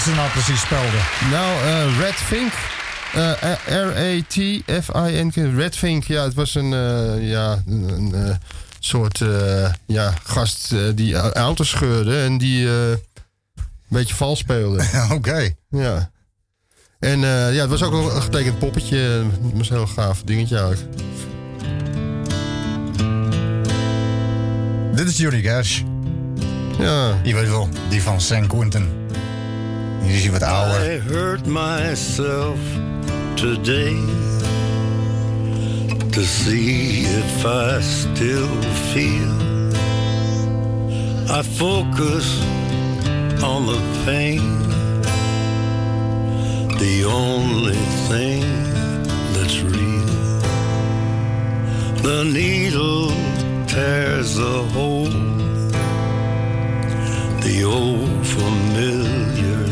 ze nou precies spelden? Nou, eh, Red Fink. Eh, eh, R-A-T-F-I-N-K. Red Fink, ja, het was een, ja, een, soort ja, gast die auto scheurde en die een beetje vals speelde. Oké. Ja. En ja, het was ook een getekend poppetje. Het was een heel gaaf dingetje eigenlijk. Dit is Johnny Cash. Ja. Je weet wel, die van San Quentin. Hier is hij wat ouder. I hurt myself today to see if I still feel. I focus on the pain, the only thing that's real. The needle tears a hole, the old familiar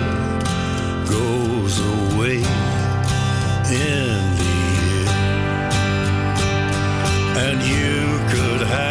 in the. And you could have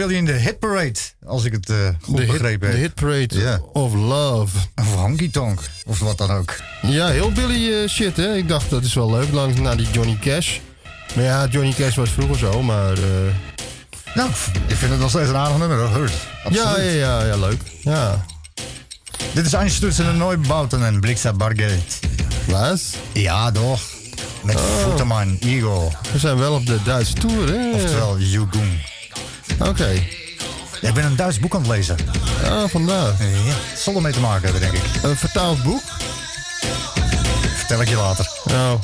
wil hij in de hitparade, als ik het eh, goed De hit, begrepen de heb. hit Parade of Love. Of honky tonk, of wat dan ook. Ja, heel Billy eh, shit, hè. Ik dacht, dat is wel leuk, langs naar die Johnny Cash. Maar ja, Johnny Cash was vroeger zo, maar... eh, Nou, ik vind het nog steeds een aardig nummer. Hurt. ja, ja, ja, ja, leuk. Ja. Dit is Einstürzen en Neubauten en Blixa Bargeld. Wat? Ja, toch. Met Oh. Futterman, Igor. We zijn wel op de Duitse tour, hè. Oftewel, Jugung. Oké. Ja, ik ben een Duits boek aan het lezen. Ah, vandaar. Ja, zal mee te maken hebben, denk ik. Een vertaald boek? Vertel ik je later. Oh.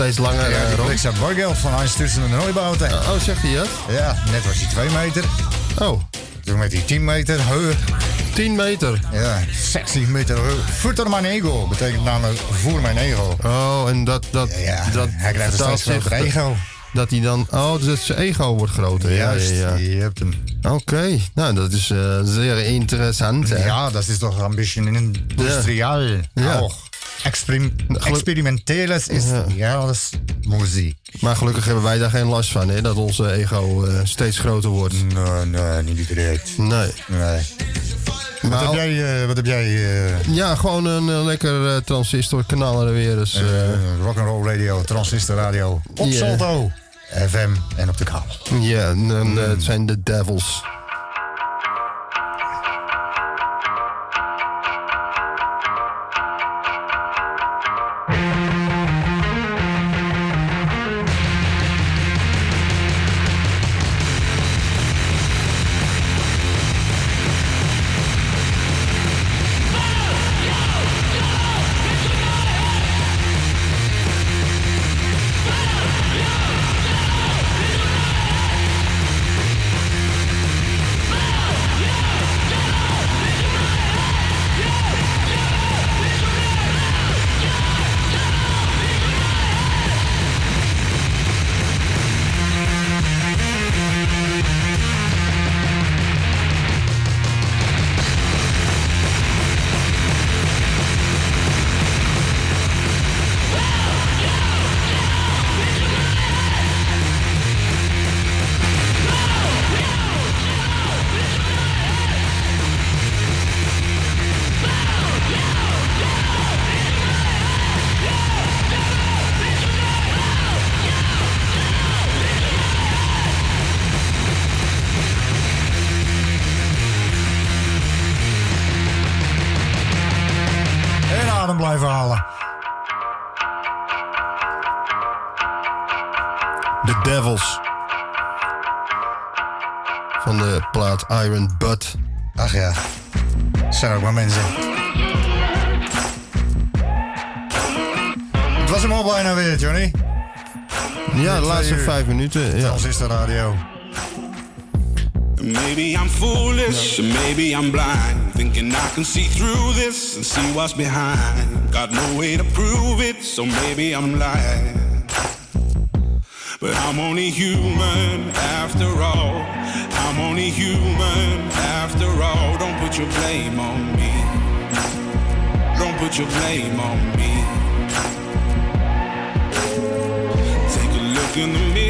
Steeds langer, Ja, eh, die? Blixa Bargeld van Einstürzen en Neubauten. Oh, zegt hij dat? Ja, net was hij 2 meter. Oh. Toen werd hij 10 meter. Heu. 10 meter? Ja, 16 meter. Futter mijn ego. Betekent namelijk voer mijn ego. Oh, en dat... dat, Ja, dat hij krijgt een steeds groter ego. Dat hij dan... Oh, dus dat zijn ego wordt groter. Ja, Juist, ja, ja. je hebt hem. Oké, nou dat is eh, zeer interessant. Hè? Ja, dat is toch een beetje industriaal. Ja. Auch. Experim experimenteles is ja. dat is muziek. Maar gelukkig hebben wij daar geen last van, hè? Dat onze ego eh, steeds groter wordt. Nee, nee, niet direct. Nee. Nee. Wat heb jij, eh, wat heb jij eh, Ja, gewoon een lekker transistor kanaal er weer eens. rock'n'roll radio, transistor radio, op Ja. Salto, FM en op de kabel. Ja, en eh, het zijn de Devils. Minuten. Transistor Radio. Maybe I'm foolish, or maybe I'm blind. Thinking I can see through this and see what's behind. Got no way to prove it, so maybe I'm lying. But I'm only human after all. I'm only human after all. Don't put your blame on me. Don't put your blame on me. Take a look in the mirror,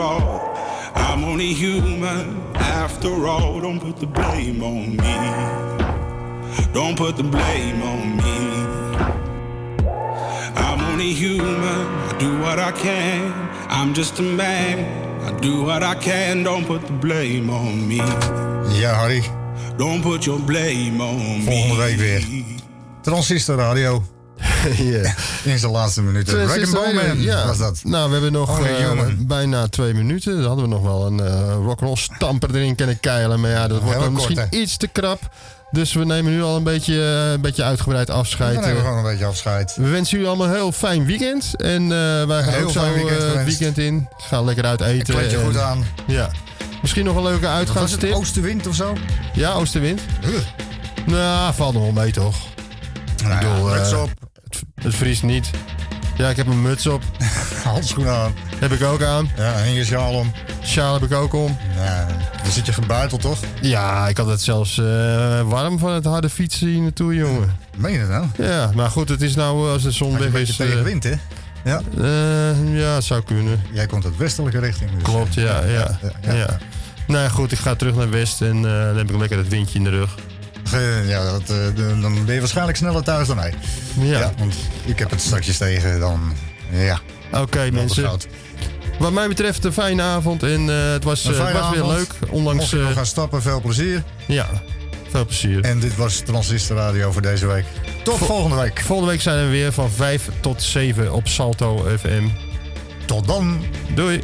All. I'm only human after all. Don't put the blame on me. Don't put the blame on me. I'm only human. I do what I can. I'm just a man. I do what I can. Don't put the blame on me. Ja, Harry. Don't put your blame on me. Volgende week weer. Transistor Radio. In zijn laatste minuten. Dragon Transistor Ball Man Radio, ja. was dat. Nou, we hebben nog Only eh, bijna twee minuten. Dan hadden we nog wel een eh rock'n'roll stamper erin kunnen keilen. Maar ja, dat wordt Heel dan kort, misschien iets te krap. Dus we nemen nu al een beetje, eh, een beetje uitgebreid afscheid. Dan we gewoon een beetje afscheid. we wensen jullie allemaal een heel fijn weekend. En wij gaan Heel ook zo fijn weekend weekend in. Gaan lekker uit eten. Kleed je goed aan. Ja. Misschien nog een leuke uitgaanstip. Oostenwind of zo? Ja, oostenwind. Nou, valt nog wel mee toch? Nou ik ja, bedoel, muts eh, op. Het, vriest niet. Ja, ik heb een muts op. Handschoenen aan. Heb ik ook aan. Ja, en je sjaal om. Sjaal heb ik ook om. Ja, dan zit je gebuiteld toch? Ja, ik had het zelfs eh, warm van het harde fietsen hier naartoe, jongen. Meen je dat nou? Ja, maar goed, het is nou als de zon weg is... tegen eh, wind, hè? Ja. eh, ja, het zou kunnen. Jij komt uit westelijke richting. Dus. Klopt, ja, ja. ja, ja. Nou ja, goed, ik ga terug naar West en eh, dan heb ik lekker het windje in de rug. Eh, Ja, dat, eh, dan ben je waarschijnlijk sneller thuis dan mij. Ja. want ik heb het straks tegen dan... Ja. Oké, mensen. Wat mij betreft een fijne avond en eh, het was, was weer leuk. Ondanks, Mocht je nog eh, gaan stappen, veel plezier. ja, veel plezier. En dit was Transistor Radio voor deze week. Tot volgende week. Volgende week zijn we weer van 5 tot 7 op Salto FM. Tot dan. Doei.